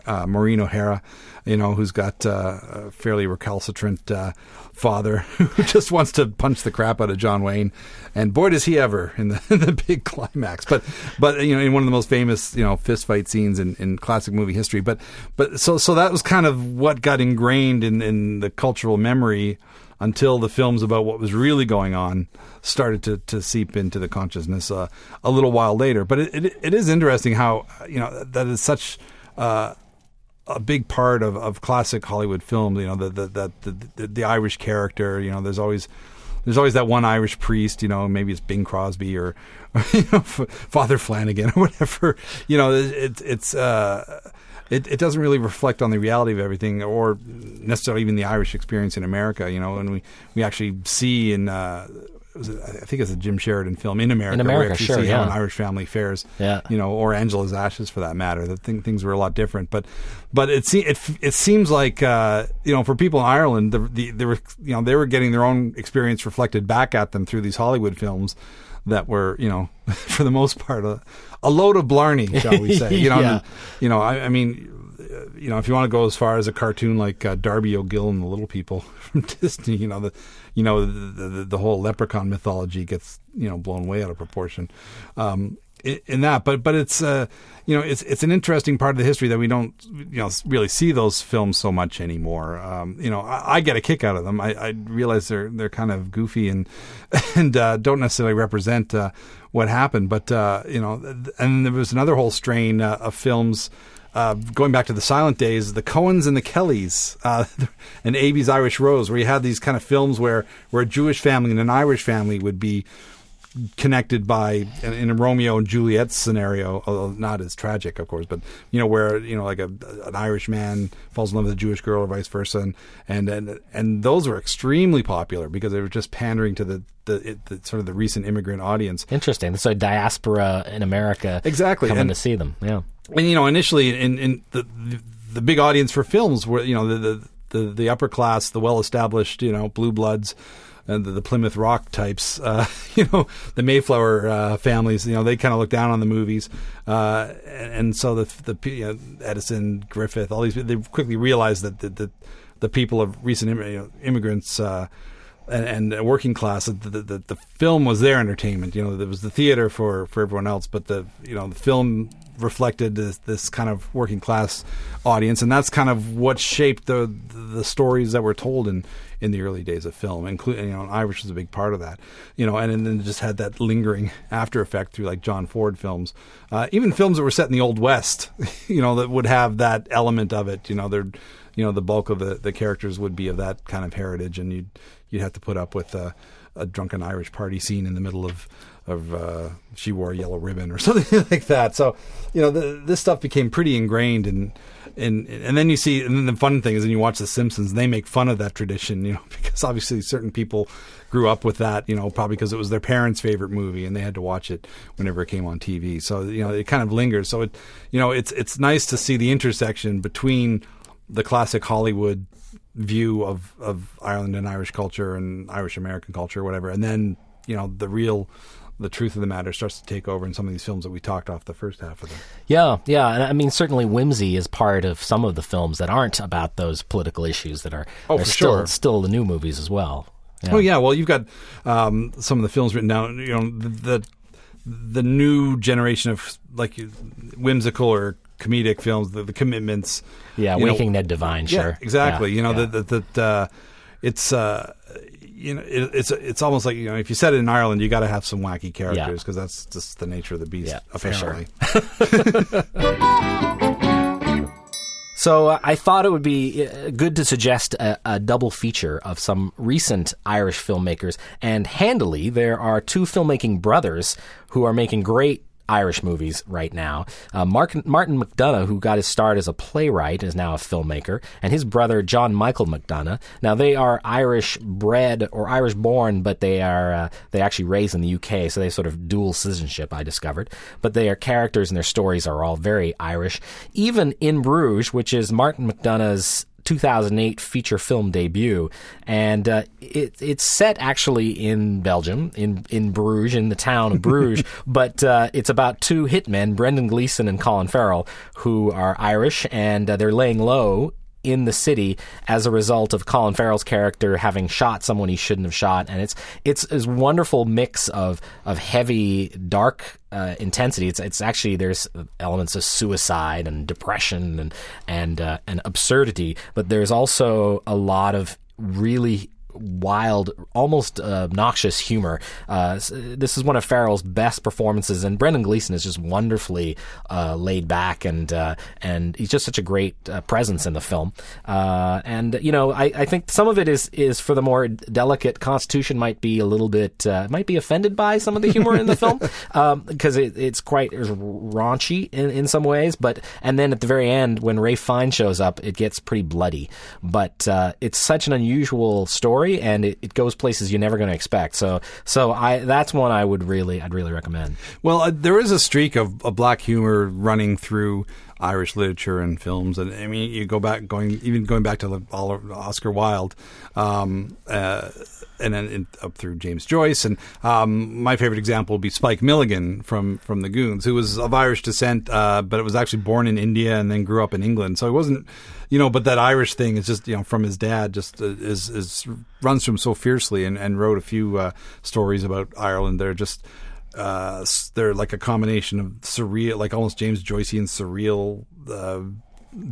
uh, Maureen O'Hara. You know, who's got uh, a fairly recalcitrant uh, father who just wants to punch the crap out of John Wayne, and boy does he ever in the, in the big climax. But but you know, in one of the most famous you know fist fight scenes in, in classic movie history. But but so so that was kind of what got ingrained in, in the cultural memory until the films about what was really going on started to, to seep into the consciousness uh, a little while later. But it, it, it is interesting how you know that is such uh, a big part of, of classic Hollywood film. You know the the, the the the Irish character. You know, there's always there's always that one Irish priest. You know, maybe it's Bing Crosby or, you know Father Flanagan or whatever. You know, it, it's. Uh, it, it doesn't really reflect on the reality of everything, or necessarily even the Irish experience in America. You know, and we we actually see in. Uh, I think it's a Jim Sheridan film in America. In where America, we actually sure, see how yeah. an Irish family fares. Yeah. you know, or Angela's Ashes for that matter. That thing, things were a lot different, but but it se- it it seems like uh, you know for people in Ireland, the, the they were you know they were getting their own experience reflected back at them through these Hollywood films that were you know for the most part a, a load of blarney, shall we say? You know, Yeah. you know, I, I mean. You know, if you want to go as far as a cartoon like uh, Darby O'Gill and the Little People from Disney, you know the, you know the, the the whole leprechaun mythology gets you know blown way out of proportion. Um, i- in that, but but it's uh, you know it's it's an interesting part of the history that we don't you know really see those films so much anymore. Um, you know, I, I get a kick out of them. I, I realize they're they're kind of goofy and and uh, don't necessarily represent uh, what happened. But uh, you know, and there was another whole strain uh, of films. Uh, going back to the silent days, the Cohens and the Kellys, uh, and Abe's Irish Rose, where you had these kind of films where, where a Jewish family and an Irish family would be connected by in, a Romeo and Juliet scenario, although not as tragic, of course, but you know where you know like a an Irish man falls in love with a Jewish girl or vice versa, and and and, and those were extremely popular because they were just pandering to the the, it, the sort of the recent immigrant audience. Interesting. So diaspora in America, Exactly, coming and- to see them. Yeah. and you know initially in, in the, the the big audience for films were you know the the the, the upper class, the well established you know blue bloods. And the, the Plymouth Rock types, uh, you know, the Mayflower uh, families, you know, they kind of look down on the movies, uh, and, and so the the you know, Edison, Griffith, all these, they quickly realized that the the, the people of recent you know, immigrants uh, and, and working class, the, the, the film was their entertainment. You know, there was the theater for, for everyone else, but the you know the film reflected this, this kind of working class audience, and that's kind of what shaped the the stories that were told in in the early days of film, including you know Irish was a big part of that, you know, and, and then just had that lingering after effect through like John Ford films, uh, even films that were set in the Old West, you know, that would have that element of it, you know, they're you know the bulk of the, the characters would be of that kind of heritage, and you'd you'd have to put up with uh, a drunken Irish party scene in the middle of of uh, she wore a yellow ribbon or something like that. So, you know, the, this stuff became pretty ingrained, and and and then you see, and then the fun thing is, when you watch The Simpsons, they make fun of that tradition, you know, because obviously certain people grew up with that, you know, probably because it was their parents' favorite movie, and they had to watch it whenever it came on TV. So, you know, it kind of lingers. So it, you know, it's it's nice to see the intersection between the classic Hollywood view of, of Ireland and Irish culture and Irish American culture, whatever, and then you know the real the truth of the matter starts to take over in some of these films that we talked off the first half of them. Yeah, yeah, and I mean certainly whimsy is part of some of the films that aren't about those political issues that are, oh, are for still sure. still the new movies as well. Yeah. Oh yeah, well you've got um, some of the films written down. You know the, the the new generation of like whimsical or comedic films, the, the commitments. Yeah, you know, Waking Ned Devine, Yeah, sure. exactly. Yeah, you know yeah. that that uh, it's uh, you know it, it's it's almost like you know if you set it in Ireland, you got to have some wacky characters because that's just the nature of the beast. Yeah, sure. apparently. So uh, I thought it would be uh, good to suggest a, a double feature of some recent Irish filmmakers, and handily there are two filmmaking brothers who are making great Irish movies right now. Uh, Mark, Martin McDonagh, who got his start as a playwright, is now a filmmaker, and his brother John Michael McDonagh. Now they are Irish bred or Irish born, but they are uh, they actually raised in the UK, so they sort of dual citizenship. I discovered, but they are characters and their stories are all very Irish. Even in Bruges, which is Martin McDonagh's 2008 feature film debut, and uh, it, it's set actually in Belgium, in in Bruges, in the town of Bruges. but uh, it's about two hitmen, Brendan Gleeson and Colin Farrell, who are Irish, and uh, they're laying low in the city as a result of Colin Farrell's character having shot someone he shouldn't have shot, and it's it's this wonderful mix of of heavy, dark uh, intensity. It's it's actually there's elements of suicide and depression and and uh, and absurdity, but there's also a lot of really wild, almost uh, obnoxious humor. Uh, this is one of Farrell's best performances, and Brendan Gleeson is just wonderfully uh, laid back, and uh, and he's just such a great uh, presence in the film. Uh, and you know, I, I think some of it is is for the more delicate constitution might be a little bit uh, might be offended by some of the humor in the film because it, it's quite it's raunchy in, in some ways, but and then at the very end when Ralph Fiennes shows up, it gets pretty bloody. But uh, it's such an unusual story, and it, it goes places you're never going to expect. So so I that's one I would really I'd really recommend. Well, uh, there is a streak of, of black humor running through Irish literature and films, and I mean, you go back, going even going back to all of Oscar Wilde, um, uh, and then up through James Joyce, and um, my favorite example would be Spike Milligan from from the Goons, who was of Irish descent, uh, but it was actually born in India and then grew up in England, so he wasn't. You know, but that Irish thing is just you know from his dad, just uh, is is runs from so fiercely, and, and wrote a few uh, stories about Ireland. They're just uh, they're like a combination of surreal, like almost James Joycean surreal uh,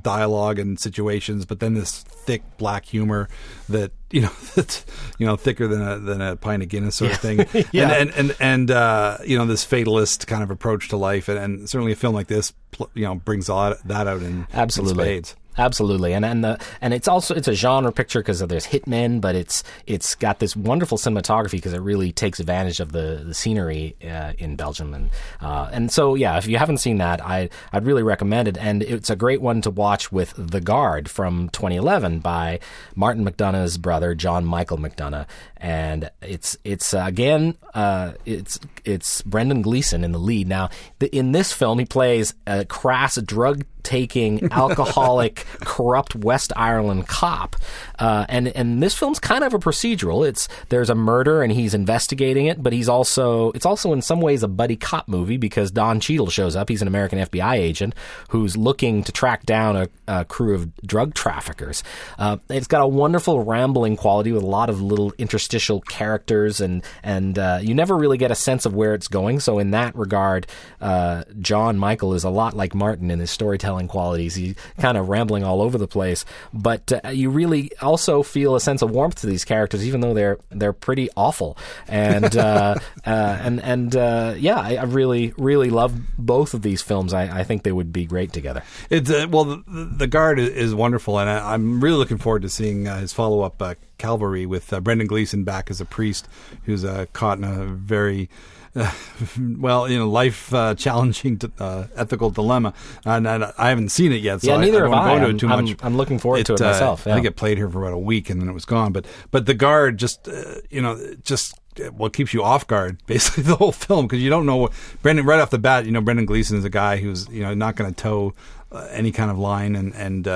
dialogue and situations, but then this thick black humor that you know that's you know thicker than a than a pint of Guinness sort of thing, Yeah. and and and, and uh, you know this fatalist kind of approach to life, and, and certainly a film like this, you know, brings a lot that out in in spades. Absolutely, and and the and it's also it's a genre picture because there's hitmen, but it's it's got this wonderful cinematography because it really takes advantage of the the scenery uh, in Belgium, and uh, and so yeah, if you haven't seen that, I I'd really recommend it, and it's a great one to watch with The Guard from 2011 by Martin McDonagh's brother John Michael McDonagh, and it's it's again uh, it's it's Brendan Gleeson in the lead. Now, the, in this film, he plays a crass drug taking, alcoholic, corrupt West Ireland cop. Uh, and and this film's kind of a procedural. It's there's a murder and he's investigating it, but he's also it's also in some ways a buddy cop movie because Don Cheadle shows up. He's an American FBI agent who's looking to track down a, a crew of drug traffickers. Uh, it's got a wonderful rambling quality with a lot of little interstitial characters, and and uh, you never really get a sense of where it's going. So in that regard, uh, John Michael is a lot like Martin in his storytelling qualities. He's kind of rambling all over the place, but uh, you really also feel a sense of warmth to these characters, even though they're they're pretty awful. And uh, uh, and and uh, yeah, I, I really really love both of these films. I, I think they would be great together. It's uh, well, the, the guard is, wonderful, and I, I'm really looking forward to seeing uh, his follow up uh, Calvary with uh, Brendan Gleeson back as a priest who's uh, caught in a very uh, well, you know, life uh, challenging t- uh, ethical dilemma, and, and I haven't seen it yet. So Yeah, I- neither I, don't have I. I'm- it too I'm- much. I'm looking forward to it uh, myself, I think it played here for about a week, and then it was gone. But but the guard just uh, you know just what keeps you off guard basically the whole film because you don't know what Brendan right off the bat. You know, Brendan Gleeson is a guy who's you know not going to toe uh, any kind of line and and.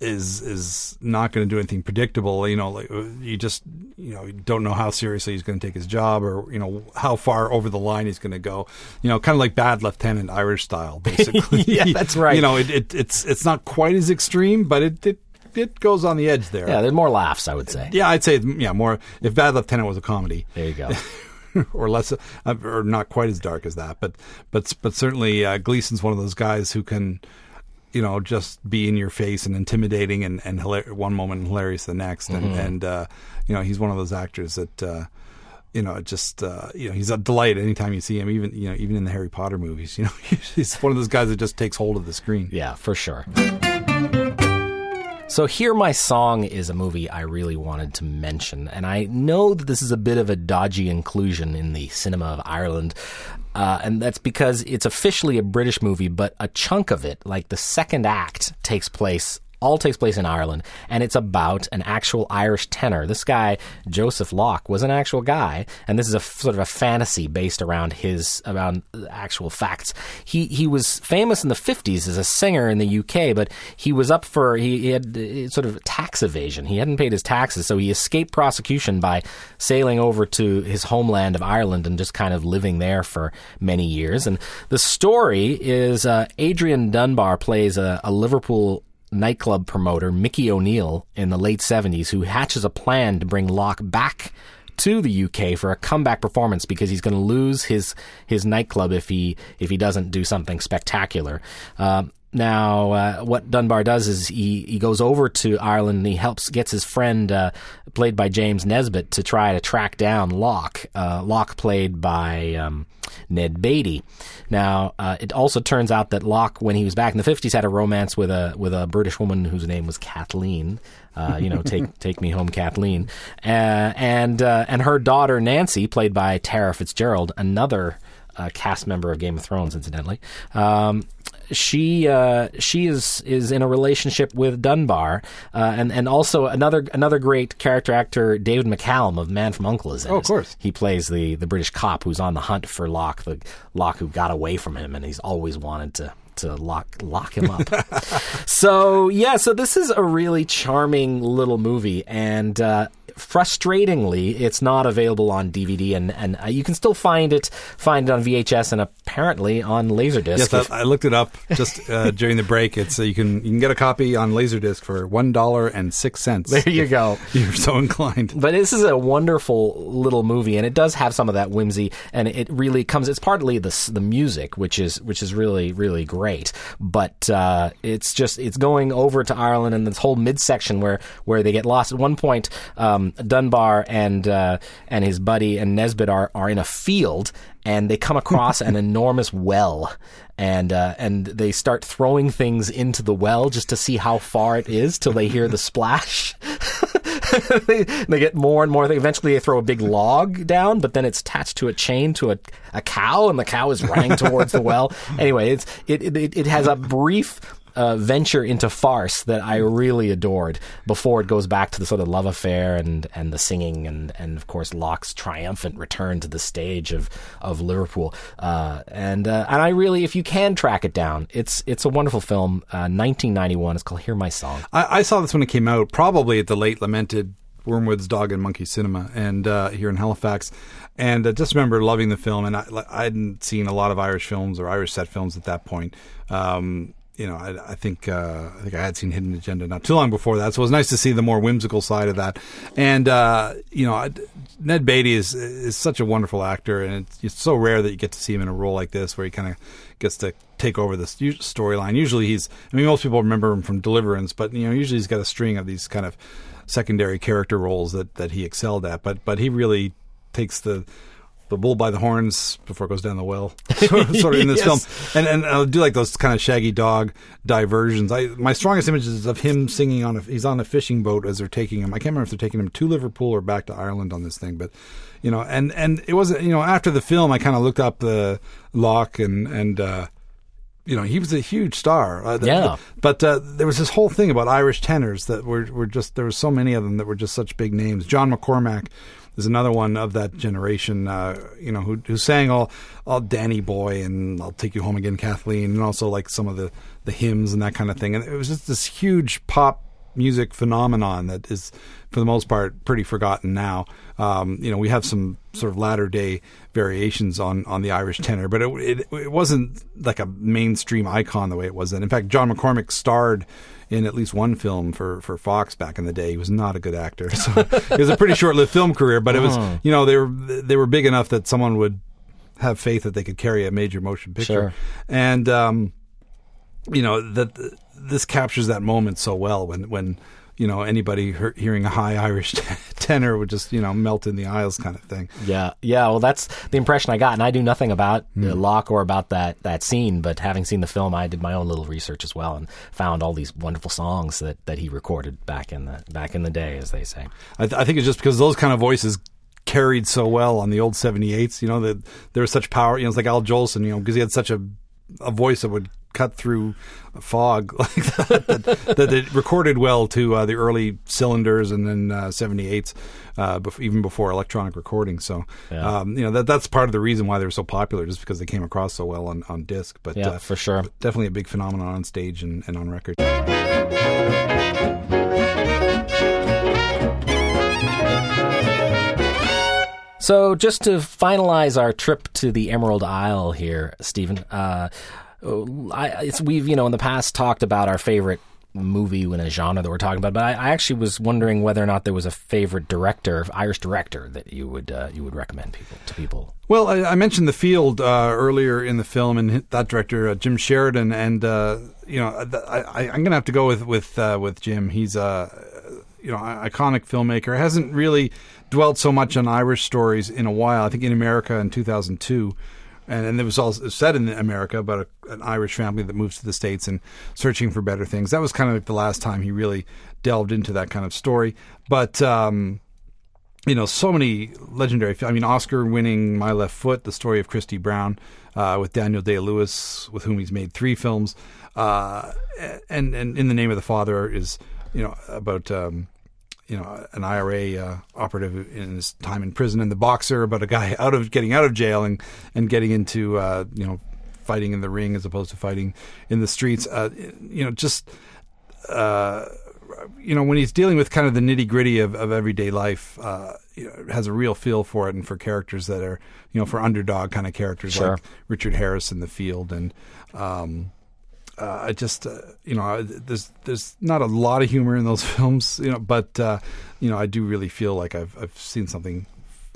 Is is not going to do anything predictable. You know, like you just you know you don't know how seriously he's going to take his job, or you know how far over the line he's going to go. You know, kind of like Bad Lieutenant Irish style, basically. Yeah, that's right. You know, it, it it's it's not quite as extreme, but it it, it goes on the edge there. Yeah, there's more laughs, I would say. Yeah, I'd say yeah more. If Bad Lieutenant was a comedy, There you go. or less, uh, or not quite as dark as that, but but but certainly uh, Gleeson's one of those guys who can, you know, just be in your face and intimidating and and hilar- one moment and hilarious the next, and and uh, you know he's one of those actors that. Uh, you know, just uh, you know, he's a delight anytime you see him. Even you know, even in the Harry Potter movies, you know, he's one of those guys that just takes hold of the screen. Yeah, for sure. So, Hear My Song is a movie I really wanted to mention, and I know that this is a bit of a dodgy inclusion in the cinema of Ireland, uh, and that's because it's officially a British movie, but a chunk of it, like the second act, takes place. All takes place in Ireland, and it's about an actual Irish tenor. This guy, Joseph Locke, was an actual guy, and this is a sort of a fantasy based around his around actual facts. He he was famous in the fifties as a singer in the UK, but he was up for he, he had uh, sort of tax evasion. He hadn't paid his taxes, so he escaped prosecution by sailing over to his homeland of Ireland and just kind of living there for many years. And the story is uh, Adrian Dunbar plays a, a Liverpool nightclub promoter, Mickey O'Neill, in the late 70s, who hatches a plan to bring Locke back to the UK for a comeback performance because he's going to lose his his nightclub if he if he doesn't do something spectacular. Um, now, uh, what Dunbar does is he, he goes over to Ireland and he helps gets his friend, uh, played by James Nesbitt, to try to track down Locke. Uh, Locke played by um, Ned Beatty. Now, uh, it also turns out that Locke, when he was back in the fifties, had a romance with a with a British woman whose name was Kathleen. Uh, you know, take take me home, Kathleen, uh, and and her daughter Nancy, played by Tara Fitzgerald, another cast member of Game of Thrones, incidentally. Um, she uh, she is is in a relationship with Dunbar, uh, and and also another another great character actor, David McCallum of Man from Uncle is in. Oh, of course. He plays the the British cop who's on the hunt for Locke, the Locke who got away from him, and he's always wanted to to lock lock him up. so yeah, so this is a really charming little movie, and uh, frustratingly, it's not available on DVD, and and uh, you can still find it find it on VHS and apparently on Laserdisc. Yes, I, I looked it up just uh, during the break. It's uh, you can you can get a copy on Laserdisc for one dollar and six cents. there you go. You're so inclined. But this is a wonderful little movie, and it does have some of that whimsy, and it really comes. It's partly the the music, which is which is really really great, but uh, it's just it's going over to Ireland and this whole midsection where where they get lost. At one point, um, Dunbar and uh, and his buddy and Nesbitt are are in a field, and they come across an enormous well. And uh, and they start throwing things into the well just to see how far it is till they hear the splash. they, they get more and more. They, eventually, they throw a big log down, but then it's attached to a chain to a, a cow, and the cow is running towards the well. Anyway, it's it, it it has a brief uh, venture into farce that I really adored before it goes back to the sort of love affair and, and the singing and, and of course Locke's triumphant return to the stage of of Liverpool. Uh, and uh, and I really, if you can track it down, it's it's a wonderful film. 1991. It's called Hear My Song. I, I saw this when it came out, probably at the late lamented Wormwood's Dog and Monkey Cinema, and uh, here in Halifax. And I just remember loving the film, and I, I hadn't seen a lot of Irish films or Irish set films at that point. Um, you know, I, I think uh, I think I had seen Hidden Agenda not too long before that, so it was nice to see the more whimsical side of that. And uh, you know, Ned Beatty is is such a wonderful actor, and it's, it's so rare that you get to see him in a role like this, where he kind of gets to take over this storyline. Usually, he's I mean, most people remember him from Deliverance, but you know, usually he's got a string of these kind of secondary character roles that that he excelled at. But but he really takes the the bull by the horns before it goes down the well, sort of, sort of in this Yes. film. And and I do like those kind of shaggy dog diversions. I my strongest image is of him singing on a he's on a fishing boat as they're taking him. I can't remember if they're taking him to Liverpool or back to Ireland on this thing, but you know, and and it wasn't you know after the film I kind of looked up the Locke and and. uh you know, he was a huge star. Uh, the- Yeah. the- but uh, there was this whole thing about Irish tenors that were were just there were so many of them that were just such big names. John McCormack is another one of that generation. Uh, you know, who who sang all all Danny Boy and I'll Take You Home Again, Kathleen, and also like some of the the hymns and that kind of thing. And it was just this huge pop music phenomenon that is, for the most part, pretty forgotten now. Um, you know, we have some sort of latter day variations on, on the Irish tenor, but it, it it wasn't like a mainstream icon the way it was then. In fact, John McCormack starred in at least one film for, for Fox back in the day. He was not a good actor, so it was a pretty short lived film career. But it was, you know, they were they were big enough that someone would have faith that they could carry a major motion picture, Sure. and um, you know that this captures that moment so well when when you know anybody hear, hearing a high Irish tenor would just you know melt in the aisles kind of thing. Yeah, yeah. Well, that's the impression I got, and I do nothing about the Hmm. Locke or about that that scene. But having seen the film, I did my own little research as well, and found all these wonderful songs that, that he recorded back in the back in the day, as they say. I, th- I think it's just because those kind of voices carried so well on the old 78s. You know that there was such power. You know, it's like Al Jolson. You know, because he had such a a voice that would cut through fog like that. that, that it recorded well to uh, the early cylinders and then uh, 78s, uh, bef- even before electronic recording. So, Yeah. um, you know, that that's part of the reason why they were so popular, just because they came across so well on, on disc. But Yeah, uh, for sure. definitely a big phenomenon on stage and, and on record. So, just to finalize our trip to the Emerald Isle here, Stephen, uh, I, we've you know in the past talked about our favorite movie in a genre that we're talking about, but I, I actually was wondering whether or not there was a favorite director, Irish director, that you would uh, you would recommend people to people. Well, I, I mentioned the field uh, earlier in the film, and that director uh, Jim Sheridan, and uh, you know, I, I'm going to have to go with with uh, with Jim. He's a you know iconic filmmaker. Hasn't really dwelt so much on Irish stories in a while. I think in America in 2002. And, and it was all set in America about a, an Irish family that moves to the States and searching for better things. That was kind of like the last time he really delved into that kind of story. But um, you know, so many legendary. I mean, Oscar-winning My Left Foot, the story of Christy Brown, uh, with Daniel Day Lewis, with whom he's made three films, uh, and and in the name of the father is you know about um, you know an IRA uh, operative in his time in prison, and the boxer but a guy out of getting out of jail and and getting into uh, you know fighting in the ring as opposed to fighting in the streets. Uh, you know, just uh, you know, when he's dealing with kind of the nitty gritty of, of everyday life, uh, you know, has a real feel for it and for characters that are, you know, for underdog kind of characters Sure. like Richard Harris in the field. And, um, uh, I just, uh, you know, there's, there's not a lot of humor in those films, you know, but, uh, you know, I do really feel like I've, I've seen something,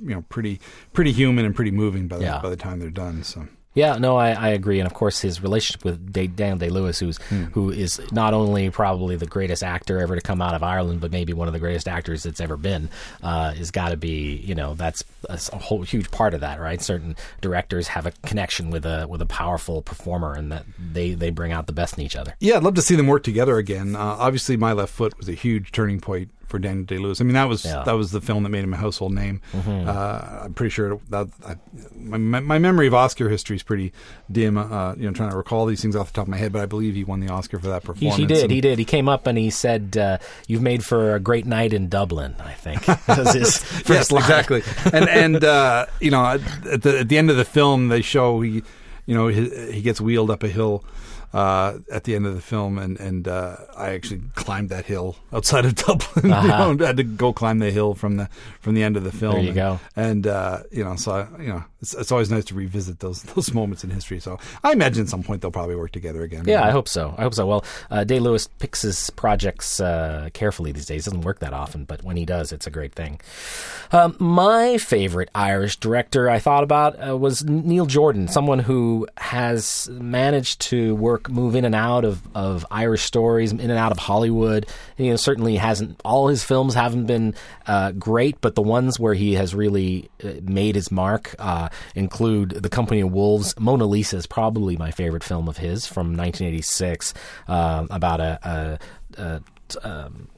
you know, pretty, pretty human and pretty moving by the, Yeah. by the time they're done. So. Yeah, no, I, I agree, and of course his relationship with Day, Daniel Day Lewis, who's who is not only probably the greatest actor ever to come out of Ireland, but maybe one of the greatest actors that's ever been, uh, has got to be you know that's a whole huge part of that, right? Certain directors have a connection with a with a powerful performer, and that they they bring out the best in each other. Yeah, I'd love to see them work together again. Uh, obviously, My Left Foot was a huge turning point for Daniel Day Lewis. I mean, that was Yeah. that was the film that made him a household name. Uh, I'm pretty sure that I, my my memory of Oscar history is pretty dim. Uh, you know, trying to recall these things off the top of my head, but I believe he won the Oscar for that performance. he did. And- He did. He came up and he said, uh, "You've made for a great night in Dublin." I think that was his first yes, line. exactly. And and uh, you know, at at the at the end of the film, they show he, you know, he, he gets wheeled up a hill. Uh, at the end of the film, and and uh, I actually climbed that hill outside of Dublin. Uh-huh. you know, I had to go climb the hill from the from the end of the film. There you and, go. And uh, you know, so I, you know, it's, it's always nice to revisit those those moments in history. So I imagine at some point they'll probably work together again. Yeah, I hope so. I hope so. Well, uh, Day Lewis picks his projects uh, carefully these days. It Doesn't work that often, but when he does, it's a great thing. Um, my favorite Irish director I thought about uh, was Neil Jordan, someone who has managed to work, move in and out of, of Irish stories, in and out of Hollywood. You know, certainly hasn't all his films haven't been uh, great, but the ones where he has really uh, made his mark uh, include The Company of Wolves. Mona Lisa is probably my favorite film of his from 1986, uh, about a, a, a um,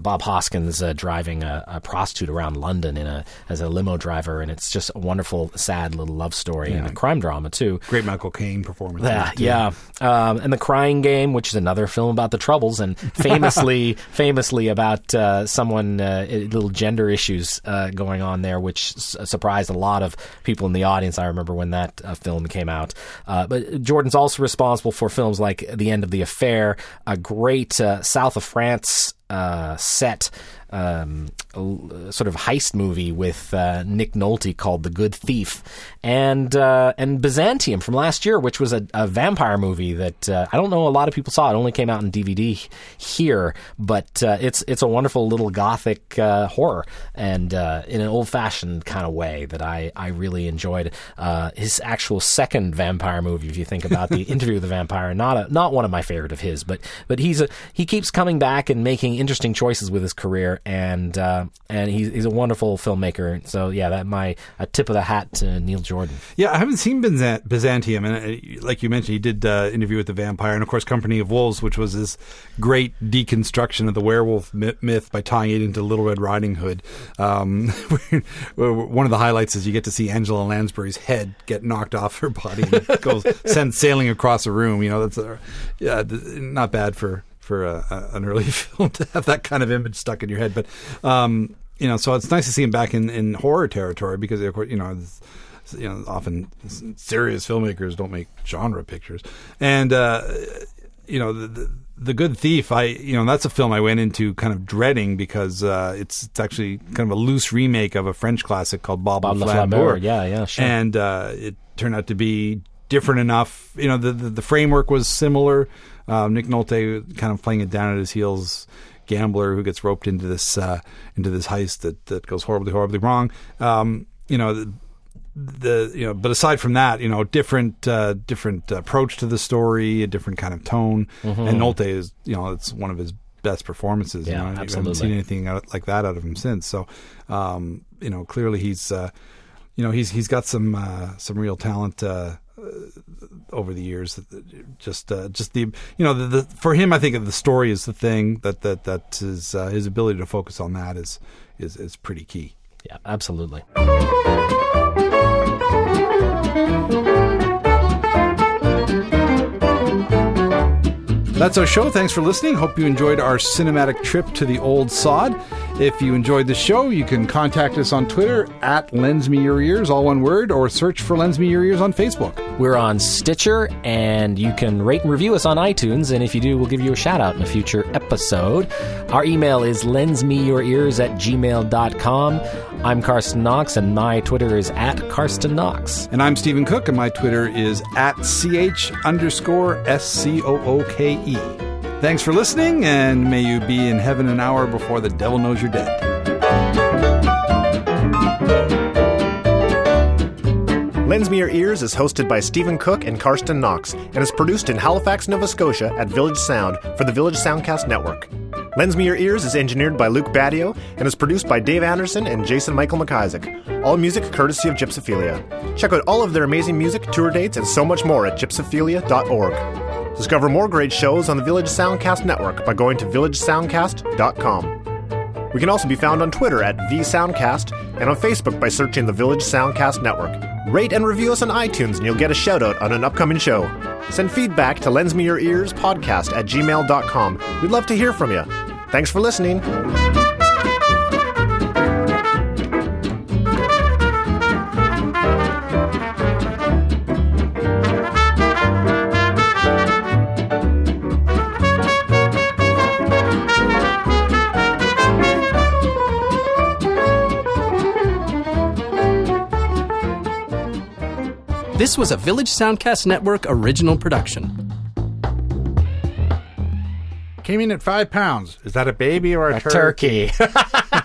Bob Hoskins uh, driving a, a prostitute around London in a as a limo driver, and it's just a wonderful, sad little love story and a crime drama too. Great Michael Caine performance. Yeah, yeah, um, and the Crying Game, which is another film about the Troubles, and famously, famously about uh, someone uh, little gender issues uh, going on there, which s- surprised a lot of people in the audience. I remember when that uh, film came out. Uh, but Jordan's also responsible for films like The End of the Affair, a great uh, South of France uh, set um, sort of heist movie with uh, Nick Nolte called The Good Thief, and uh, and Byzantium from last year, which was a, a vampire movie that uh, I don't know a lot of people saw. It only came out in DVD here, but uh, it's it's a wonderful little gothic uh, horror, and uh, in an old fashioned kind of way that I I really enjoyed. Uh, his actual second vampire movie, if you think about the Interview with the Vampire, not a, not one of my favorite of his, but but he's a he keeps coming back and making interesting choices with his career, and uh, and he's he's a wonderful filmmaker. So yeah, that my a tip of the hat to Neil Jordan. Yeah, I haven't seen Byzant- Byzantium, and uh, like you mentioned, he did uh, interview with the vampire, and of course, Company of Wolves, which was this great deconstruction of the werewolf myth by tying it into Little Red Riding Hood. Um, one of the highlights is you get to see Angela Lansbury's head get knocked off her body and goes sent sailing across a room. You know, that's a, yeah, not bad for for a, a, an early film to have that kind of image stuck in your head, but. Um, you know, so it's nice to see him back in, in horror territory because, of course, you know, you know, often serious filmmakers don't make genre pictures, and uh, you know, the, the the Good Thief. I you know that's a film I went into kind of dreading because uh, it's it's actually kind of a loose remake of a French classic called Bob, Bob le Le Flambeur. Flambeur, yeah, yeah, sure. And uh, it turned out to be different enough. You know, the the, the framework was similar. Um, Nick Nolte kind of playing it down at his heels gambler who gets roped into this uh, into this heist that, that goes horribly horribly wrong. Um, you know the, the you know but aside from that you know different uh, different approach to the story a different kind of tone. And Nolte is you know it's one of his best performances Yeah, you know I haven't seen anything out, like that out of him since. So um, you know clearly he's uh, you know he's he's got some uh, some real talent uh, over the years. Just uh, just the you know the, the for him, I think the story is the thing that that that is uh, his ability to focus on that is is is pretty key. Yeah, absolutely. That's our show. Thanks for listening. Hope you enjoyed our cinematic trip to the old sod. If you enjoyed the show, you can contact us on Twitter at Lens Me Your Ears, all one word, or search for Lens Me Your Ears on Facebook. We're on Stitcher, and you can rate and review us on iTunes. And if you do, we'll give you a shout out in a future episode. Our email is lensmeyourears at gmail.com. I'm Carsten Knox, and my Twitter is at Carsten Knox. And I'm Stephen Cooke, and my Twitter is at ch underscore s c o o k e. Thanks for listening, and may you be in heaven an hour before the devil knows you're dead. Lens Me Your Ears is hosted by Stephen Cooke and Carsten Knox and is produced in Halifax, Nova Scotia at Village Sound for the Village Soundcast Network. Lens Me Your Ears is engineered by Luke Badio and is produced by Dave Anderson and Jason Michael McIsaac. All music courtesy of Gypsophilia. Check out all of their amazing music, tour dates, and so much more at gypsophilia.org. Discover more great shows on the Village Soundcast Network by going to villagesoundcast.com. We can also be found on Twitter at VSoundcast and on Facebook by searching the Village Soundcast Network. Rate and review us on iTunes and you'll get a shout out on an upcoming show. Send feedback to lends me your ears podcast at gmail.com. We'd love to hear from you. Thanks for listening. This was a Village Soundcast Network original production. Came in at five pounds. Is that a baby or a, Turkey.